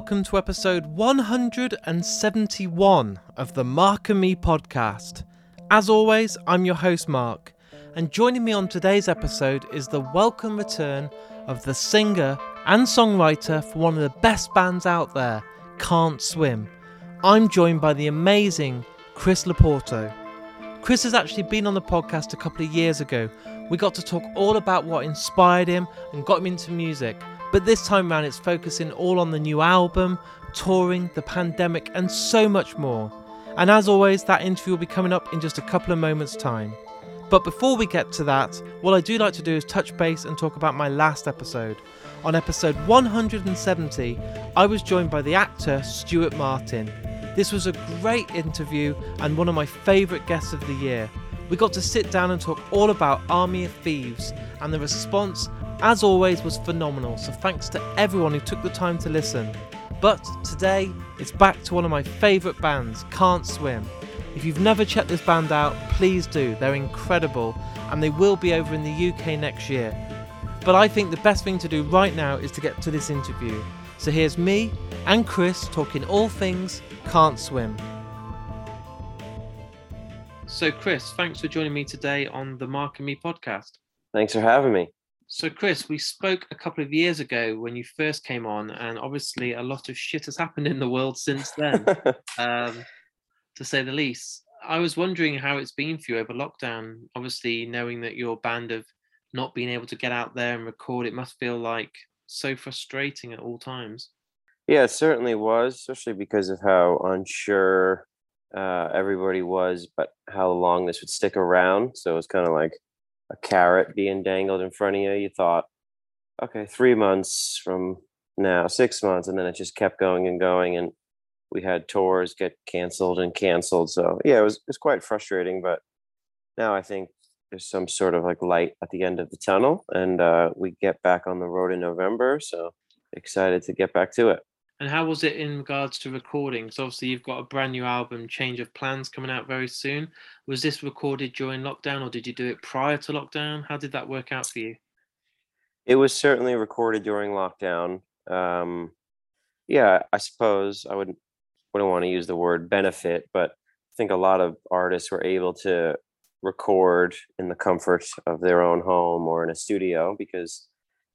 Welcome to episode 171 of the Mark and Me podcast. As always, I'm your host Mark, and joining me on today's episode is the welcome return of the singer and songwriter for one of the best bands out there, Can't Swim. I'm joined by the amazing Chris Laporto. Chris has actually been on the podcast a couple of years ago. We got to talk all about what inspired him and got him into music, but this time round it's focusing all on the new album, touring, the pandemic, and so much more. And as always, that interview will be coming up in just a couple of moments' time. But before we get to that, what I do like to do is touch base and talk about my last episode. On episode 170, I was joined by the actor Stuart Martin. This was a great interview and one of my favourite guests of the year. We got to sit down and talk all about Army of Thieves, and the response as always, was phenomenal, so thanks to everyone who took the time to listen. But today, it's back to one of my favourite bands, Can't Swim. If you've never checked this band out, please do, they're incredible, and they will be over in the UK next year. But I think the best thing to do right now is to get to this interview. So here's me and Chris talking all things Can't Swim. So, Chris, thanks for joining me today on the Mark and Me podcast. Thanks for having me. So, Chris, we spoke a couple of years ago when you first came on, and obviously a lot of shit has happened in the world since then, um, to say the least. I was wondering how it's been for you over lockdown. Obviously, knowing that your band have not been able to get out there and record, it must feel like so frustrating at all times. Yeah, it certainly was, especially because of how unsure uh, everybody was, but how long this would stick around. So it was kind of like, a carrot being dangled in front of you, you thought, okay, three months from now, six months, and then it just kept going and going, and we had tours get canceled and canceled. So yeah, it was it was quite frustrating, but now I think there's some sort of like light at the end of the tunnel, and uh, we get back on the road in November. So excited to get back to it. And how was it in regards to recording? So obviously you've got a brand new album, Change of Plans, coming out very soon. Was this recorded during lockdown, or did you do it prior to lockdown? How did that work out for you? It was certainly recorded during lockdown. Um, yeah, I suppose I wouldn't wouldn't want to use the word benefit, but I think a lot of artists were able to record in the comfort of their own home or in a studio because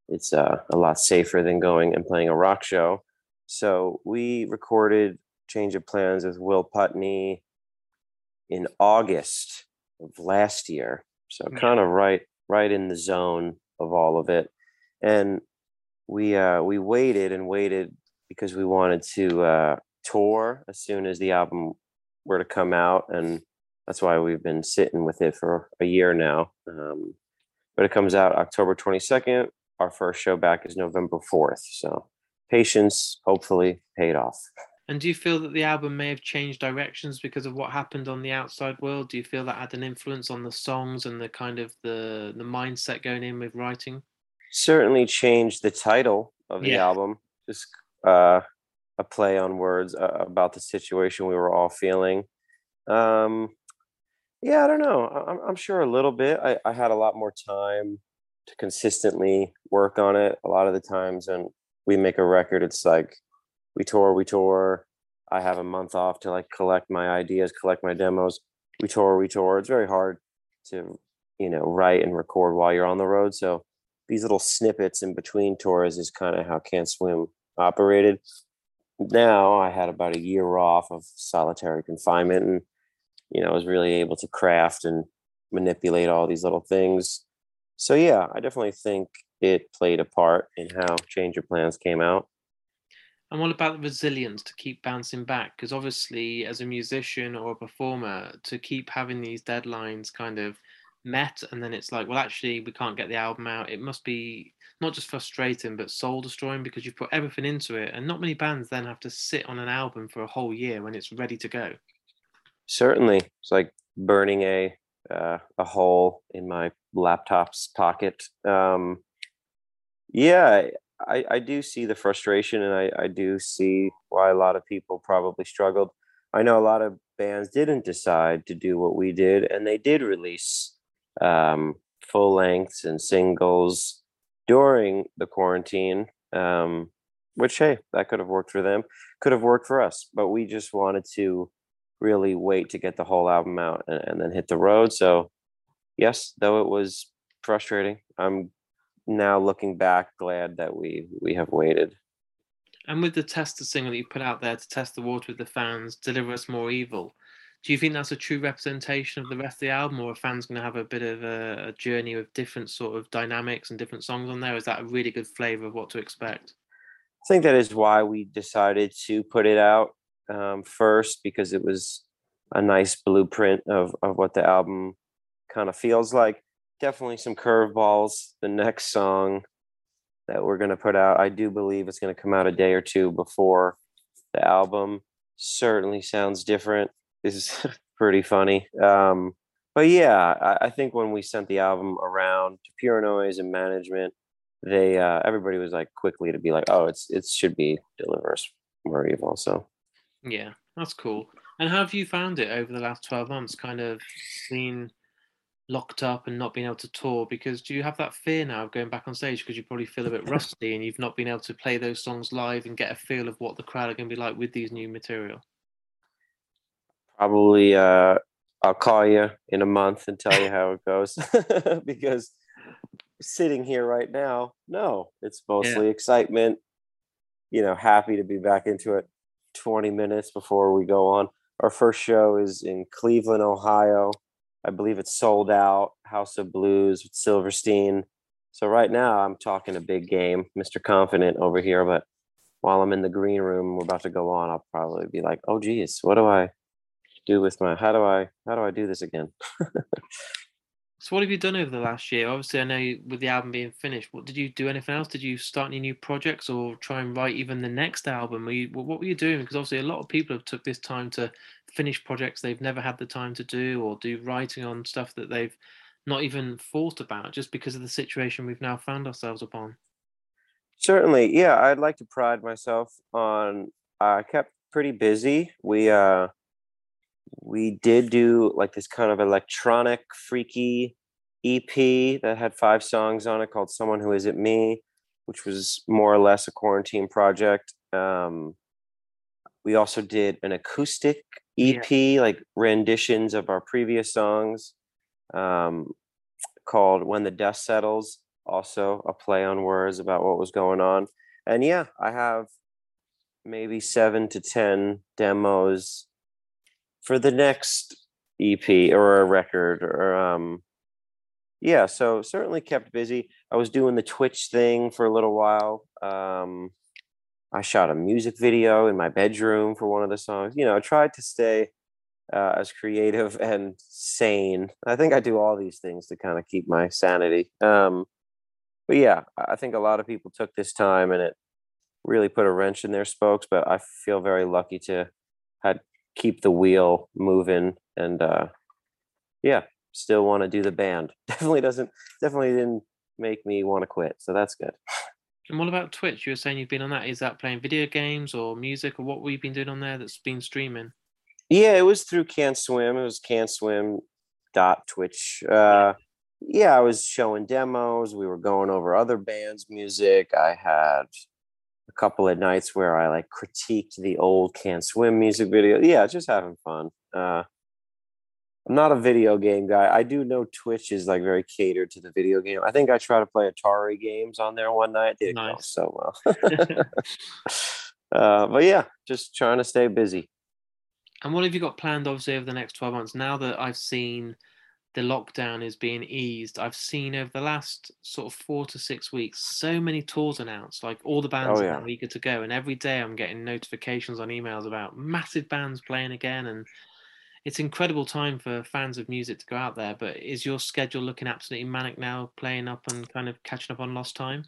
it's uh, a lot safer than going and playing a rock show. So we recorded Change of Plans with Will Putney in August of last year. So kind of right right in the zone of all of it. And we uh we waited and waited because we wanted to uh tour as soon as the album were to come out and that's why we've been sitting with it for a year now. Um, but it comes out October 22nd. Our first show back is November 4th. So patience hopefully paid off. And do you feel that the album may have changed directions because of what happened on the outside world? Do you feel that had an influence on the songs and the kind of the the mindset going in with writing? Certainly changed the title of the yeah. album. Just uh, a play on words uh, about the situation we were all feeling. Um, yeah, I don't know. I'm, I'm sure a little bit. I, I had a lot more time to consistently work on it. A lot of the times, and we make a record, it's like we tour, we tour. I have a month off to like collect my ideas, collect my demos. We tour, we tour. It's very hard to, you know, write and record while you're on the road. So these little snippets in between tours is kind of how Can't Swim operated. Now I had about a year off of solitary confinement and, you know, I was really able to craft and manipulate all these little things. So yeah, I definitely think it played a part in how Change of Plans came out. And what about the resilience to keep bouncing back? Because obviously, as a musician or a performer, to keep having these deadlines kind of met, and then it's like, well, actually, we can't get the album out. It must be not just frustrating, but soul destroying because you've put everything into it. And not many bands then have to sit on an album for a whole year when it's ready to go. Certainly. It's like burning a uh, a hole in my laptop's pocket. Um, yeah, I, I do see the frustration and I, I do see why a lot of people probably struggled. I know a lot of bands didn't decide to do what we did, and they did release um, full lengths and singles during the quarantine. Um, which hey, that could have worked for them, could have worked for us, but we just wanted to really wait to get the whole album out and, and then hit the road. So yes, though it was frustrating, I'm now looking back glad that we we have waited. And with the tester single that you put out there to test the water with the fans, deliver us more evil. Do you think that's a true representation of the rest of the album, or are fans going to have a bit of a, a journey with different sort of dynamics and different songs on there? Is that a really good flavor of what to expect? I think that is why we decided to put it out um, first because it was a nice blueprint of of what the album kind of feels like. Definitely some curveballs. The next song that we're going to put out, I do believe it's going to come out a day or two before the album. Certainly sounds different. This is pretty funny. Um, but yeah, I, I, think when we sent the album around to Pure Noise and management, they uh, everybody was like quickly to be like, oh, it's it should be Deliver Us More Evil. So yeah, that's cool. And how have you found it over the last twelve months? Kind of being locked up and not being able to tour because do you have that fear now of going back on stage? Because you probably feel a bit rusty and you've not been able to play those songs live and get a feel of what the crowd are going to be like with these new material. Probably uh i'll call you in a month and tell you how it goes because sitting here right now no it's mostly yeah. excitement. You know happy to be back into it 20 minutes before we go on. Our first show is in cleveland ohio I believe it's sold out. House of Blues with Silverstein. So right now I'm talking a big game, Mr. Confident over here. But while I'm in the green room, we're about to go on. I'll probably be like, "Oh, geez, what do I do with my? How do I? How do I do this again?" So what have you done over the last year? Obviously, I know you, with the album being finished, what did you do? Anything else? Did you start any new projects or try and write even the next album? Were you, what were you doing? Because obviously, a lot of people have took this time to finish projects they've never had the time to do, or do writing on stuff that they've not even thought about, just because of the situation we've now found ourselves upon. Certainly, yeah. I'd like to pride myself on. I uh, kept pretty busy. We uh we did do like this kind of electronic freaky EP that had five songs on it called Someone Who Isn't Me, which was more or less a quarantine project. Um, we also did an acoustic EP, yeah. like renditions of our previous songs, um, called When the Dust Settles, also a play on words about what was going on. And yeah, I have maybe seven to 10 demos for the next EP or a record or um yeah, so certainly kept busy. I was doing the Twitch thing for a little while. Um I shot a music video in my bedroom for one of the songs. You know, I tried to stay uh, as creative and sane. I think I do all these things to kind of keep my sanity. Um, but yeah, I think a lot of people took this time and it really put a wrench in their spokes. But I feel very lucky to had keep the wheel moving and uh yeah still want to do the band definitely doesn't definitely didn't make me want to quit so that's good and what about twitch? You were saying you've been on that. Is that playing video games or music or what we've been doing on there that's been streaming? Yeah it was through can't swim. It was can't swim dot twitch. Uh yeah i was showing demos. We were going over other bands music. I had a couple of nights where I like critiqued the old Can't Swim music video. Yeah, just having fun. Uh, I'm not a video game guy. I do know Twitch is like very catered to the video game. I think I tried to play Atari games on there one night. It didn't nice. go so well. uh, but yeah, just trying to stay busy. And what have you got planned, obviously, over the next 12 months? Now that I've seen the lockdown is being eased, I've seen over the last sort of four to six weeks so many tours announced. Like all the bands oh, yeah. are eager to go, and every day I'm getting notifications on emails about massive bands playing again, and it's incredible time for fans of music to go out there. But is your schedule looking absolutely manic now, playing up and kind of catching up on lost time?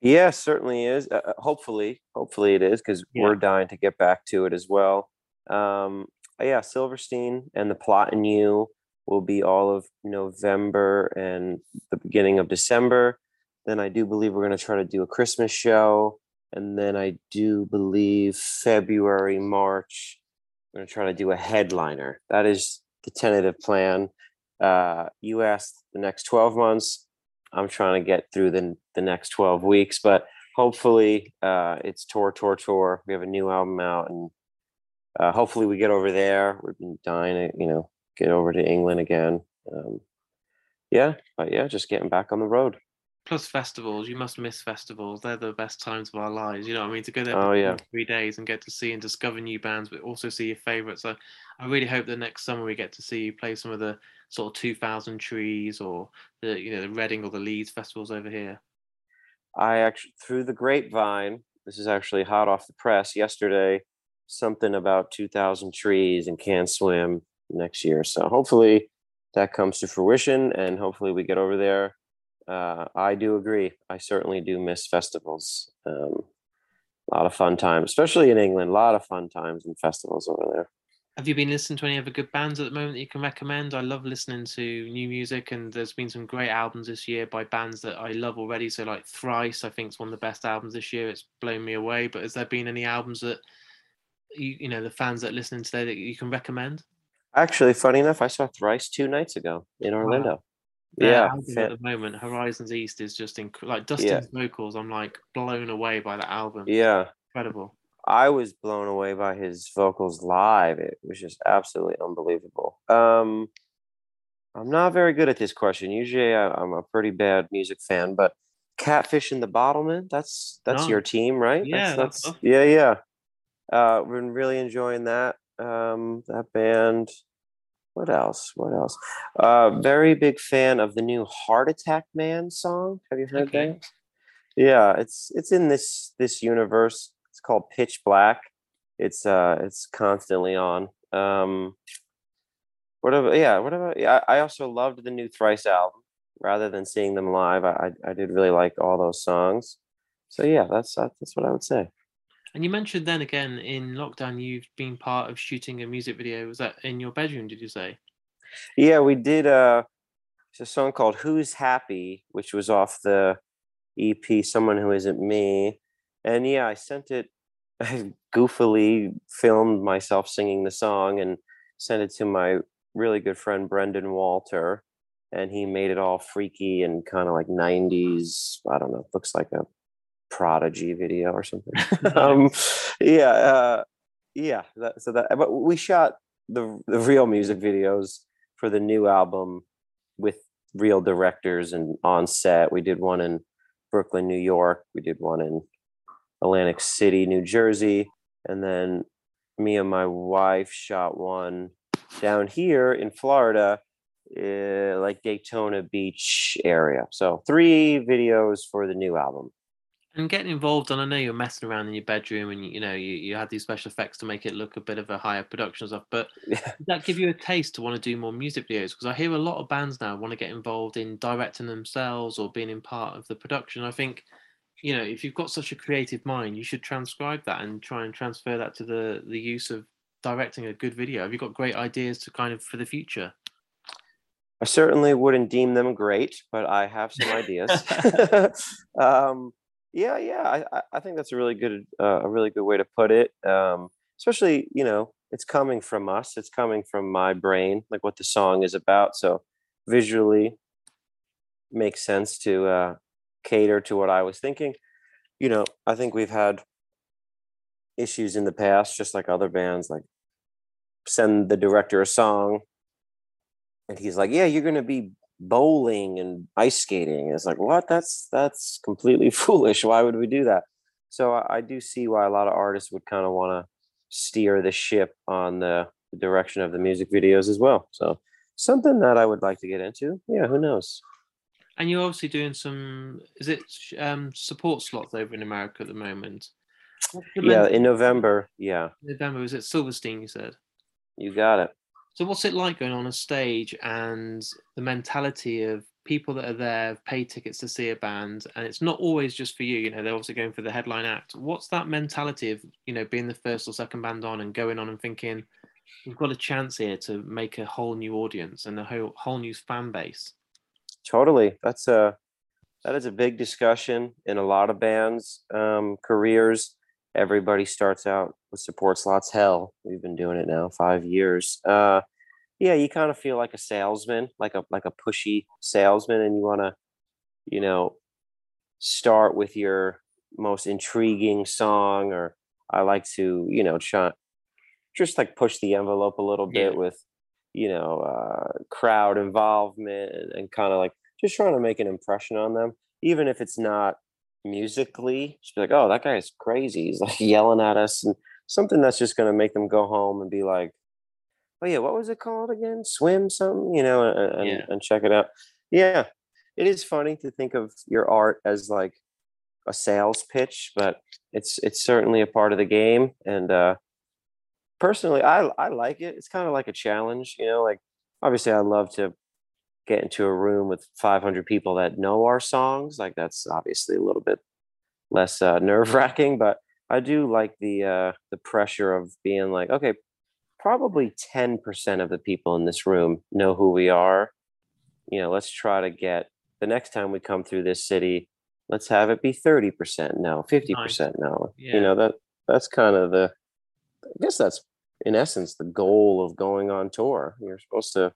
Yeah, certainly is. Uh, uh hopefully, hopefully it is because yeah. we're dying to get back to it as well. Um, yeah, Silverstein and the Plot in You will be all of November and the beginning of December. Then I do believe we're going to try to do a Christmas show. And then I do believe February, March, we're going to try to do a headliner. That is the tentative plan. Uh, you asked the next 12 months. I'm trying to get through the, the next 12 weeks, but hopefully uh, it's tour, tour, tour. We have a new album out, and uh, hopefully we get over there. We've been dying to, you know, get over to England again. Um, yeah, but yeah, just getting back on the road. Plus festivals, you must miss festivals. They're the best times of our lives. You know what I mean? To go there Oh for yeah, three days and get to see and discover new bands, but also see your favourites. So I really hope that next summer we get to see you play some of the sort of 2000 trees or the you know the Reading or the Leeds festivals over here. I actually through the grapevine. This is actually hot off the press. Yesterday, something about two thousand trees and can't swim next year. So hopefully that comes to fruition, and hopefully we get over there. Uh, I do agree. I certainly do miss festivals. Um, a lot of fun times, especially in England. A lot of fun times and festivals over there. Have you been listening to any other good bands at the moment that you can recommend? I love listening to new music, and there's been some great albums this year by bands that I love already. So, like Thrice, I think is one of the best albums this year. It's blown me away. But has there been any albums that you, you know, the fans that are listening today that you can recommend? Actually, funny enough, I saw Thrice two nights ago in Orlando. Their Yeah, album at the moment, Horizons East, is just inc- like yeah, Dustin's vocals. I'm like blown away by that album. yeah. Incredible. I was blown away by his vocals live. It was just absolutely unbelievable. Um, I'm not very good at this question. Usually, I, I'm a pretty bad music fan, but Catfish and the Bottlemen, that's that's your team, right? Yeah, That's that's that's yeah, yeah. Uh, we've been really enjoying that. Um, that band. What else? What else? Uh, very big fan of the new Heart Attack Man song. Have you heard Okay. that? Yeah, it's it's in this this universe. It's called Pitch Black. It's uh it's constantly on. Um what about yeah, what about yeah, I I also loved the new Thrice album rather than seeing them live. I I, I did really like all those songs. So yeah, that's that's what I would say. And you mentioned then again in lockdown, you've been part of shooting a music video. Was that in your bedroom? Did you say? Yeah, we did uh it's a song called Who's Happy, which was off the EP Someone Who Isn't Me. And yeah, I sent it I goofily filmed myself singing the song and sent it to my really good friend Brendan Walter. And he made it all freaky and kind of like 90s, I don't know, looks like a prodigy video or something. um, yeah, uh, yeah. That, so that, but we shot the the real music videos for the new album with real directors and on set. We did one in Brooklyn, New York. We did one in Atlantic City, New Jersey, and then me and my wife shot one down here in Florida, uh, like Daytona Beach area. So three videos for the new album. And getting involved, and I know you're messing around in your bedroom, and you know you, you had these special effects to make it look a bit of a higher production stuff. But Yeah. that give you a taste to want to do more music videos? Because I hear a lot of bands now want to get involved in directing themselves or being in part of the production. I think, you know, if you've got such a creative mind, you should transcribe that and try and transfer that to the the use of directing a good video. Have you got great ideas to kind of for the future? I certainly wouldn't deem them great, but I have some ideas. um, yeah, yeah, I, I- think that's a really good, uh, a really good way to put it. Um, especially, you know, it's coming from us. It's coming from my brain, like what the song is about. So visually, makes sense to uh, cater to what I was thinking. You know, I think we've had issues in the past, just like other bands, like send the director a song and he's like, "Yeah, you're gonna be bowling and ice skating." It's like, what? That's that's completely foolish. Why would we do that? So I, I do see why a lot of artists would kind of want to steer the ship on the, direction of the music videos as well. So something that I would like to get into. Yeah, who knows? And you're obviously doing some. Is it um, support slots over in America at the moment? Yeah, in November. Yeah, November. is it Silverstein? You said. you got it. So what's it like going on a stage and the mentality of people that are there pay tickets to see a band and it's not always just for you, you know, they're obviously going for the headline act. What's that mentality of, you know, being the first or second band on and going on and thinking, we've got a chance here to make a whole new audience and a whole whole new fan base. Totally. That's a that is a big discussion in a lot of bands' um, careers. Everybody starts out with support slots. Hell, we've been doing it now five years. Uh, yeah, you kind of feel like a salesman, like a like a pushy salesman, and you want to, you know, start with your most intriguing song or I like to, you know, try, just like push the envelope a little bit Yeah. with, you know, uh, crowd involvement and, and kind of like just trying to make an impression on them, even if it's not musically. Just be like, oh, that guy's crazy. He's like yelling at us and something that's just going to make them go home and be like, oh yeah, what was it called again? Swim something, you know, and, and, Yeah. and check it out. Yeah, it is funny to think of your art as like a sales pitch, but it's it's certainly a part of the game. And uh, personally, I I like it. It's kind of like a challenge, you know. Like obviously, I love to get into a room with 500 people that know our songs. Like that's obviously a little bit less uh, nerve wracking, but I do like the uh, the pressure of being like, okay, probably 10% of the people in this room know who we are. You know, let's try to get the next time we come through this city, let's have it be 30% no, 50% no. Yeah. You know, that that's kind of the I guess that's in essence the goal of going on tour. You're supposed to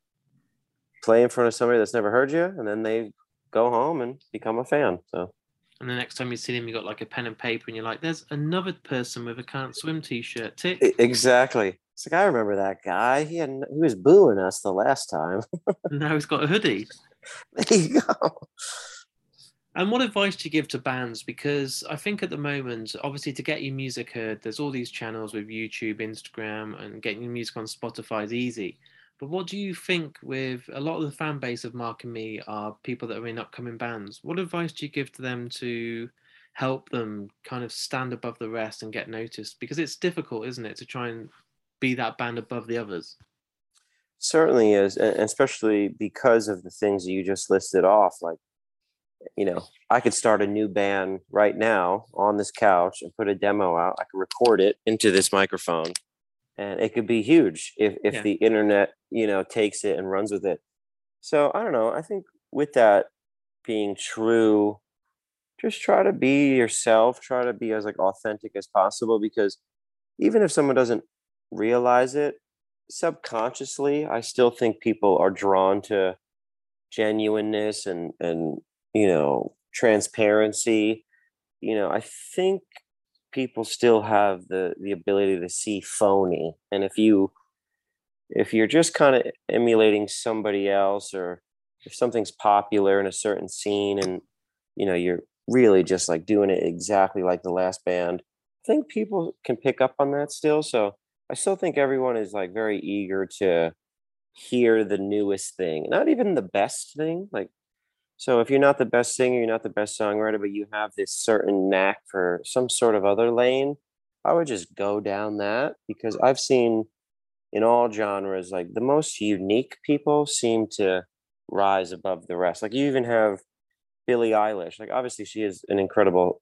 play in front of somebody that's never heard you and then they go home and become a fan. So And the next time you see them, you got like a pen and paper, and you're like, "There's another person with a can't swim T-shirt." Tick. Exactly. It's like I remember that guy. He had he was booing us the last time. Now he's got a hoodie. there you go. And what advice do you give to bands? Because I think at the moment, obviously, to get your music heard, there's all these channels with YouTube, Instagram, and getting your music on Spotify is easy. But what do you think with a lot of the fan base of Mark and Me are people that are in upcoming bands? What advice do you give to them to help them kind of stand above the rest and get noticed? Because it's difficult, isn't it, to try and be that band above the others? Certainly is, and especially because of the things that you just listed off. Like, you know, I could start a new band right now on this couch and put a demo out. I could record it into this microphone, and it could be huge if if Yeah. the internet, you know, takes it and runs with it. So I don't know. I think with that being true, just try to be yourself. Try to be as like authentic as possible because even if someone doesn't realize it subconsciously i still think people are drawn to genuineness and and you know transparency you know i think people still have the the ability to see phony and if you if you're just kind of emulating somebody else or if something's popular in a certain scene and you know you're really just like doing it exactly like the last band i think people can pick up on that still so I still think everyone is like very eager to hear the newest thing, not even the best thing. Like, so if you're not the best singer, you're not the best songwriter, but you have this certain knack for some sort of other lane, I would just go down that because I've seen in all genres, like the most unique people seem to rise above the rest. Like, you even have Billie Eilish. Like, obviously, she is an incredible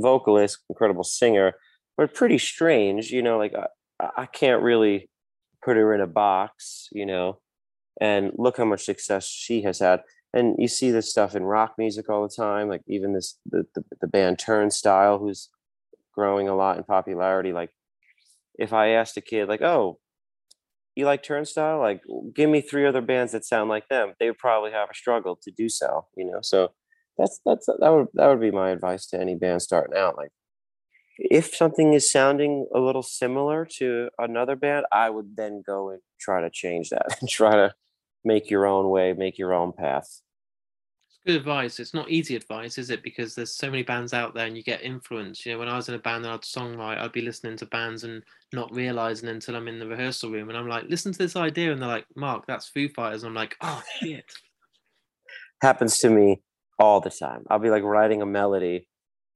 vocalist, incredible singer, but pretty strange, you know, like. I, I can't really put her in a box, you know, and look how much success she has had. And you see this stuff in rock music all the time, like even this the the, the band Turnstile, who's growing a lot in popularity. Like, if I asked a kid, like, "Oh, you like Turnstile? Like, give me three other bands that sound like them," they would probably have a struggle to do so, you know. So that's that's that would that would be my advice to any band starting out. Like, if something is sounding a little similar to another band, I would then go and try to change that and try to make your own way, make your own path. It's good advice. It's not easy advice, is it? Because there's so many bands out there and you get influence. You know, when I was in a band and I'd songwrite, I'd be listening to bands and not realizing until I'm in the rehearsal room and I'm like, listen to this idea. And they're like, Mark, that's Foo Fighters. And I'm like, oh, shit. Happens to me all the time. I'll be like writing a melody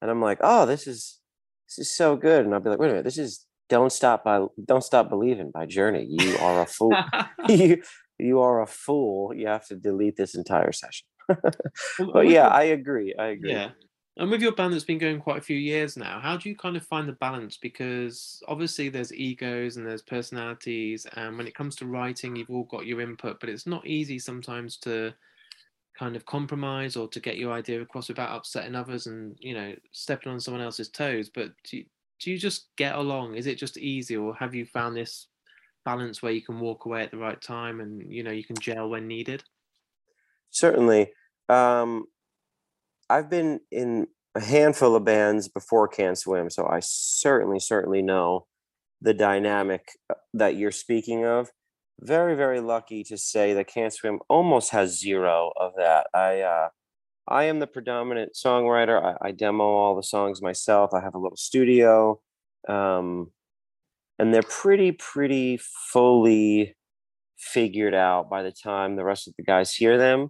and I'm like, oh, this is this is so good. And I'll be like, wait a minute, this is Don't Stop by Don't Stop Believing by Journey. You are a fool. you, you are a fool. You have to delete this entire session. but yeah, I agree. I agree. Yeah. And with your band that's been going quite a few years now, how do you kind of find the balance? Because obviously there's egos and there's personalities, and when it comes to writing, you've all got your input, but it's not easy sometimes to kind of compromise or to get your idea across without upsetting others and you know stepping on someone else's toes. But do you, do you just get along? Is it just easy, or have you found this balance where you can walk away at the right time and you know you can gel when needed? certainly um i've been in a handful of bands before Can't Swim, so I certainly, certainly know the dynamic uh, that you're speaking of. Very, very lucky to say that Can't Swim almost has zero of that. I uh, I am the predominant songwriter. I, I, demo all the songs myself. I have a little studio, um, and they're pretty, pretty fully figured out by the time the rest of the guys hear them.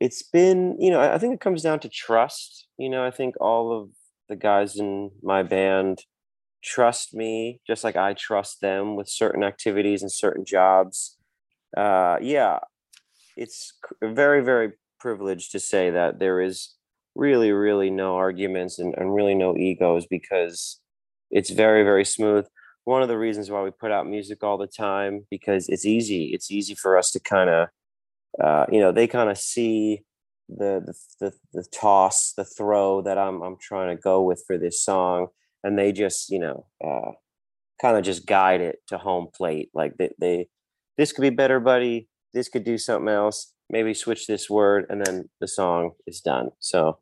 It's been, you know, I think it comes down to trust. You know, I think all of the guys in my band trust me just like I trust them with certain activities and certain jobs. Uh, yeah, it's very, very privileged to say that there is really, really no arguments and, and really no egos because it's very, very smooth. One of the reasons why we put out music all the time because it's easy. It's easy for us to kind of, uh, you know, they kind of see the, the the the toss, the throw that I'm I'm trying to go with for this song and they just you know uh, kind of just guide it to home plate like they, they this could be better buddy. This could do something else. Maybe switch this word and then the song is done. So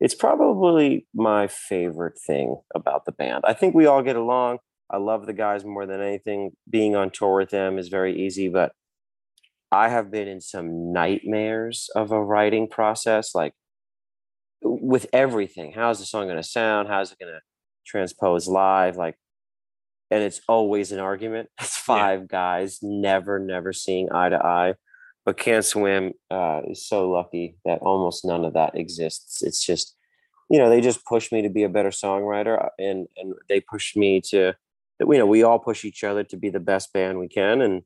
it's probably my favorite thing about the band. I think we all get along i love the guys more than anything. Being on tour with them is very easy but i have been in some nightmares of a writing process like with everything. How's the song going to sound? How's it going to transpose live? Like and it's always an argument. It's five yeah. guys never never seeing eye to eye. But can't swim uh, is so lucky that almost none of that exists. It's just you know they just push me to be a better songwriter uh, and and they push me to you know we all push each other to be the best band we can and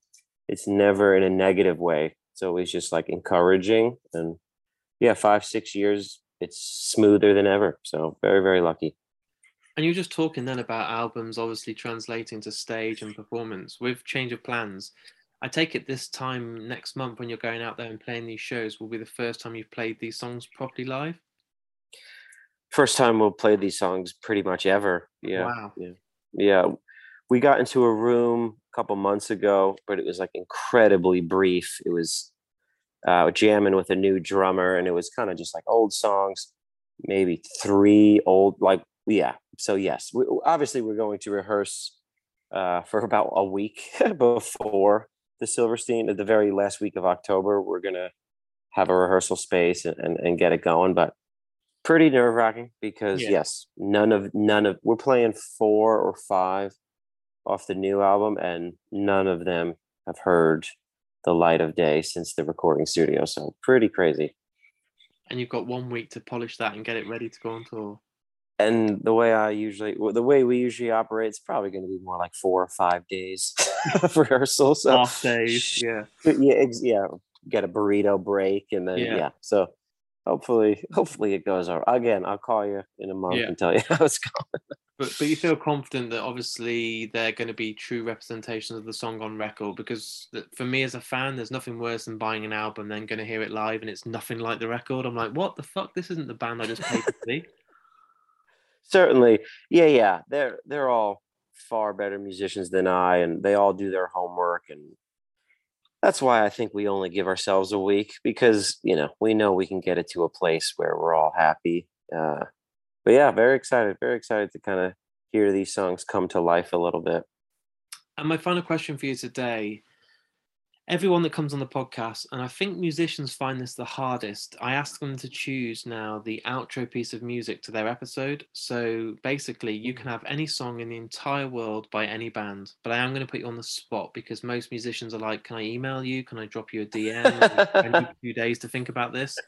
it's never in a negative way it's always just like encouraging and yeah five six years it's smoother than ever so very very lucky and you were just talking then about albums obviously translating to stage and performance with change of plans. I take it this time next month when you're going out there and playing these shows will be the first time you've played these songs properly live. First time we'll play these songs pretty much ever. Yeah. Wow. Yeah. Yeah. We got into a room a couple months ago, but it was like incredibly brief. It was uh, jamming with a new drummer, and it was kind of just like old songs, maybe three old like yeah so yes we, obviously we're going to rehearse uh, for about a week before the silverstein at the very last week of october we're gonna have a rehearsal space and, and, and get it going but pretty nerve-wracking because yeah. yes none of none of we're playing four or five off the new album and none of them have heard the light of day since the recording studio so pretty crazy and you've got one week to polish that and get it ready to go on tour and the way I usually, the way we usually operate, it's probably going to be more like four or five days of rehearsal. So days, yeah, yeah, yeah. Get a burrito break, and then yeah. yeah. So hopefully, hopefully it goes all right. Again, I'll call you in a month yeah. and tell you how it's going. But but you feel confident that obviously they're going to be true representations of the song on record because for me as a fan, there's nothing worse than buying an album then going to hear it live and it's nothing like the record. I'm like, what the fuck? This isn't the band I just paid to see certainly yeah yeah they're they're all far better musicians than i and they all do their homework and that's why i think we only give ourselves a week because you know we know we can get it to a place where we're all happy uh, but yeah very excited very excited to kind of hear these songs come to life a little bit. And my final question for you today everyone that comes on the podcast, and I think musicians find this the hardest. I ask them to choose now the outro piece of music to their episode. So basically, you can mm. have any song in the entire world by any band, but I am going to put you on the spot because most musicians are like, "Can I email you? Can I drop you a DM? I need a few days to think about this."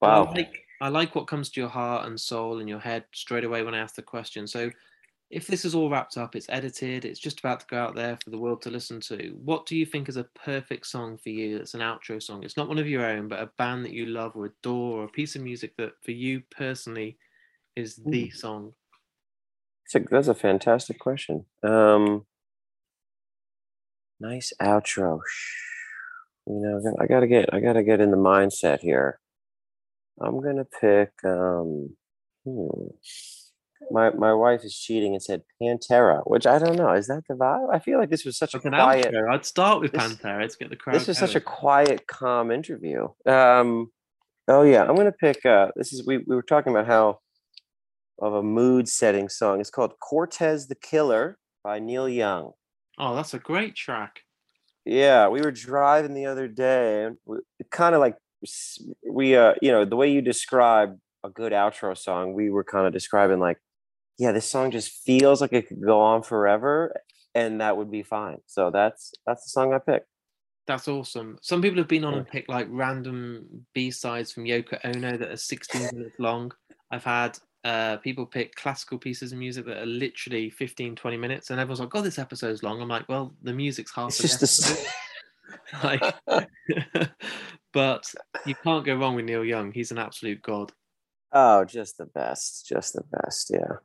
Wow. I like, I like what comes to your heart and soul and your head straight away when I ask the question. So if this is all wrapped up, it's edited, it's just about to go out there for the world to listen to, what do you think is a perfect song for you that's an outro song? It's not one of your own, but a band that you love or adore, or a piece of music that for you personally is the song? That's a, that's a fantastic question. Um, nice outro. You know, I gotta get I gotta get in the mindset here. I'm gonna pick. Um, hmm my my wife is cheating and said Pantera, which I don't know. Is that the vibe? I feel like this was such a quiet. Outro. I'd start with this, Pantera. Let's get the crowd. This was such a quiet, calm interview. Um, oh yeah, I'm gonna pick. Uh, this is we we were talking about how of a mood setting song. It's called Cortez the Killer by Neil Young. Oh, that's a great track. Yeah, we were driving the other day and kind of like we uh you know, the way you describe a good outro song, we were kind of describing like yeah, this song just feels like it could go on forever and that would be fine. So that's that's the song I picked. That's awesome. Some people have been on and picked like random B sides from Yoko Ono that are 16 minutes long. I've had uh, people pick classical pieces of music that are literally 15, 20 minutes, and everyone's like, "God, this episode's long." I'm like, "Well, the music's half." It's just the like, but you can't go wrong with Neil Young. He's an absolute god. Oh, just the best, just the best. Yeah.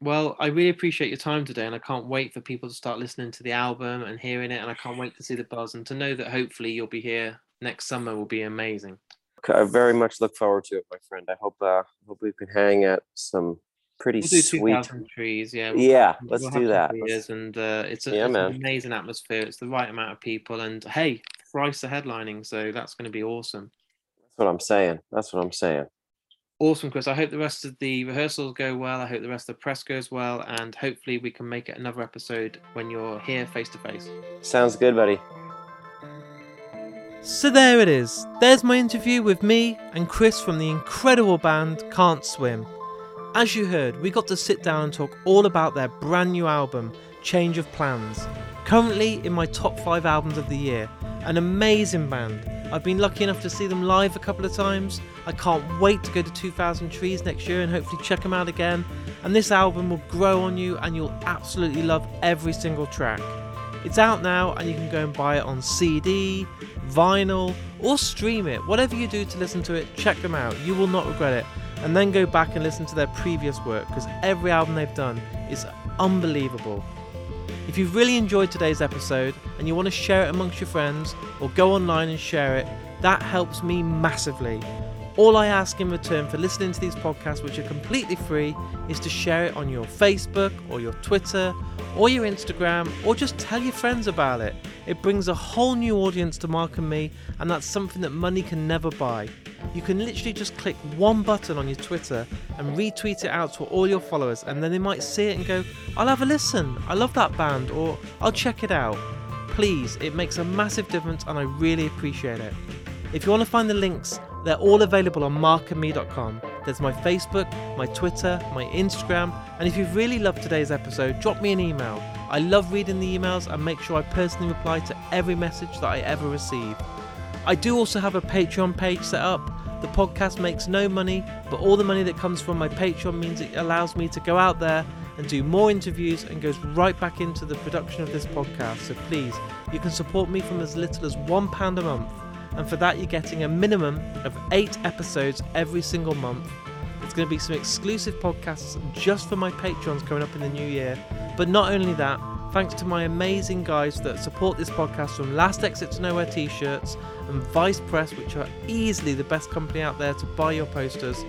Well, I really appreciate your time today, and I can't wait for people to start listening to the album and hearing it. And I can't wait to see the buzz and to know that hopefully you'll be here next summer will be amazing. I very much look forward to it, my friend. I hope uh, hope we can hang at some pretty we'll sweet trees. Yeah, we'll yeah. let's we'll do that. Beers, and uh, it's, a, yeah, it's an amazing atmosphere. It's the right amount of people, and hey, Thrice are headlining, so that's going to be awesome. That's what I'm saying. That's what I'm saying. Awesome, Chris. I hope the rest of the rehearsals go well. I hope the rest of the press goes well, and hopefully we can make it another episode when you're here face to face. Sounds good, buddy. So there it is. There's my interview with me and Chris from the incredible band Can't Swim. As you heard, we got to sit down and talk all about their brand new album, Change of Plans. Currently in my top five albums of the year, an amazing band I've been lucky enough to see them live a couple of times. I can't wait to go to 2000 Trees next year and hopefully check them out again. And this album will grow on you and you'll absolutely love every single track. It's out now and you can go and buy it on CD, vinyl, or stream it. Whatever you do to listen to it, check them out. You will not regret it. And then go back and listen to their previous work because every album they've done is unbelievable. If you've really enjoyed today's episode and you want to share it amongst your friends or go online and share it, that helps me massively. All I ask in return for listening to these podcasts, which are completely free, is to share it on your Facebook or your Twitter or your Instagram or just tell your friends about it. It brings a whole new audience to Mark and me, and that's something that money can never buy. You can literally just click one button on your Twitter and retweet it out to all your followers, and then they might see it and go, I'll have a listen, I love that band, or I'll check it out. Please, it makes a massive difference and I really appreciate it. If you want to find the links, they're all available on markandme.com. There's my Facebook, my Twitter, my Instagram, and if you've really loved today's episode, drop me an email. I love reading the emails and make sure I personally reply to every message that I ever receive. I do also have a Patreon page set up. The podcast makes no money, but all the money that comes from my Patreon means it allows me to go out there and do more interviews and goes right back into the production of this podcast. So please, you can support me from as little as £1 a month. And for that, you're getting a minimum of eight episodes every single month. It's going to be some exclusive podcasts just for my patrons coming up in the new year. But not only that, Thanks to my amazing guys that support this podcast from Last Exit to Nowhere t shirts and Vice Press, which are easily the best company out there to buy your posters.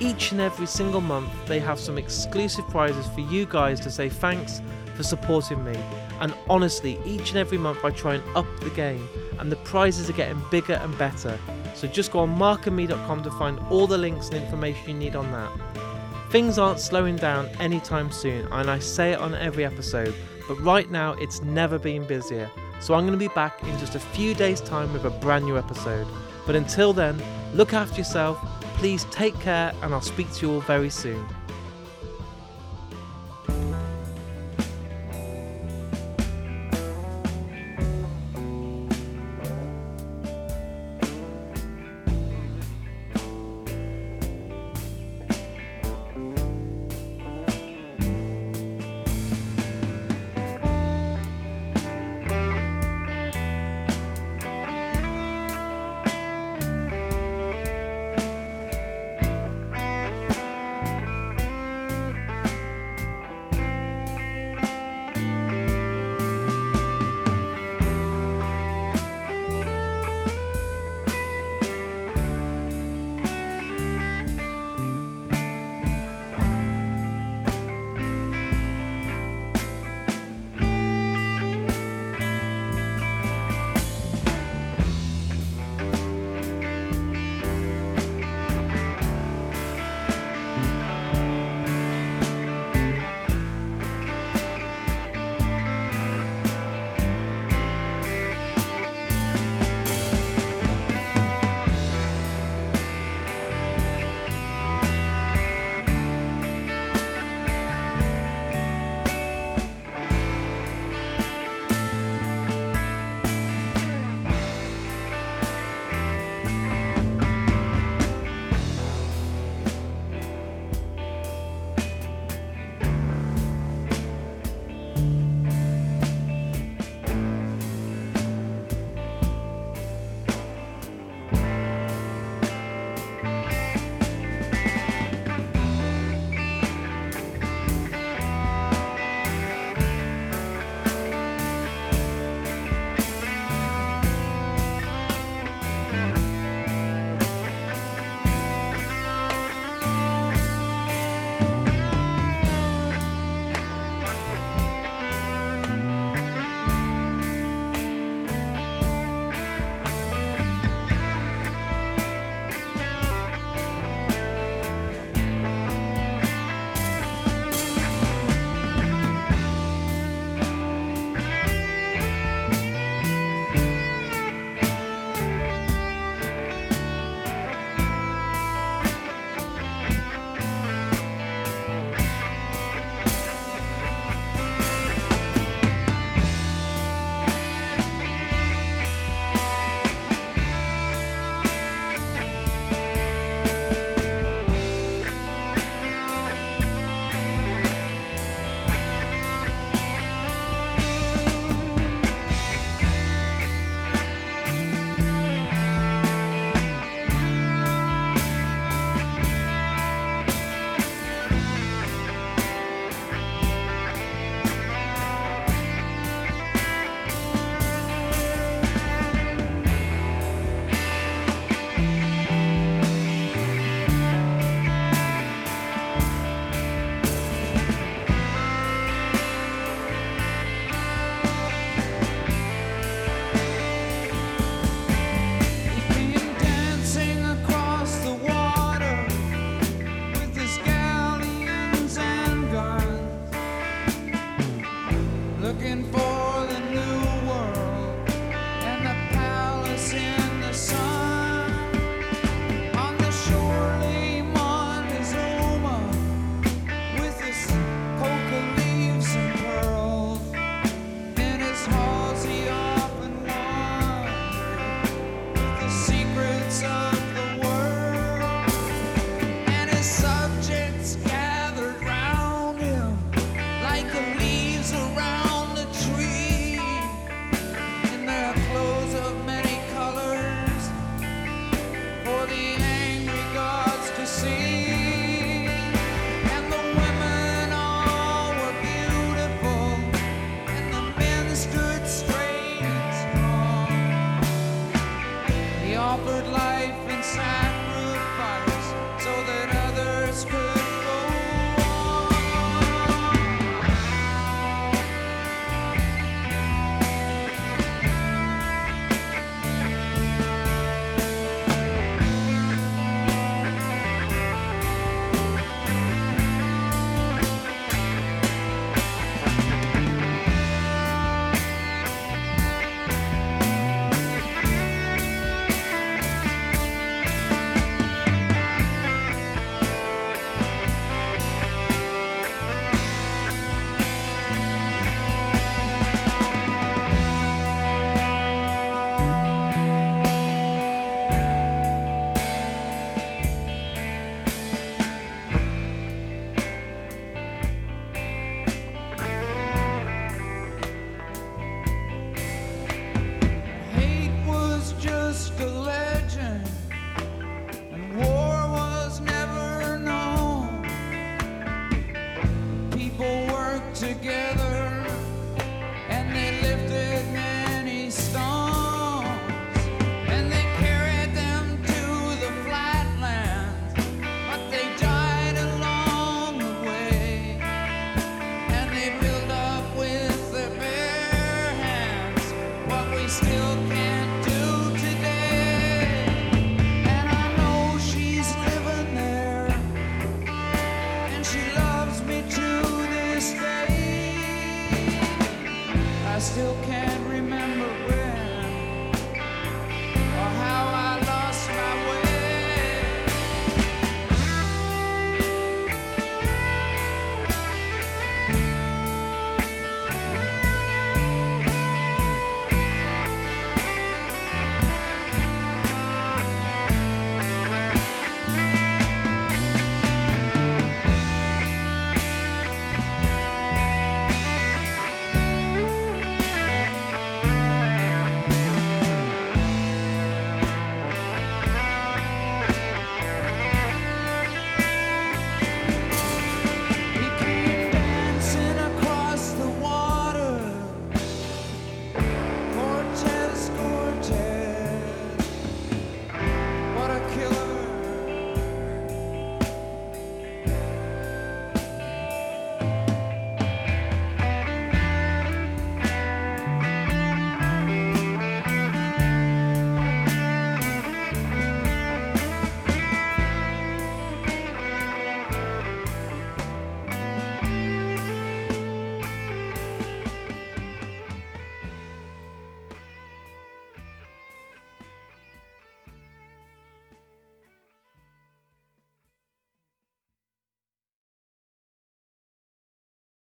Each and every single month, they have some exclusive prizes for you guys to say thanks for supporting me. And honestly, each and every month I try and up the game, and the prizes are getting bigger and better. So just go on markandme.com to find all the links and information you need on that. Things aren't slowing down anytime soon, and I say it on every episode but right now it's never been busier. So I'm going to be back in just a few days' time with a brand new episode. But until then, look after yourself, please take care, and I'll speak to you all very soon.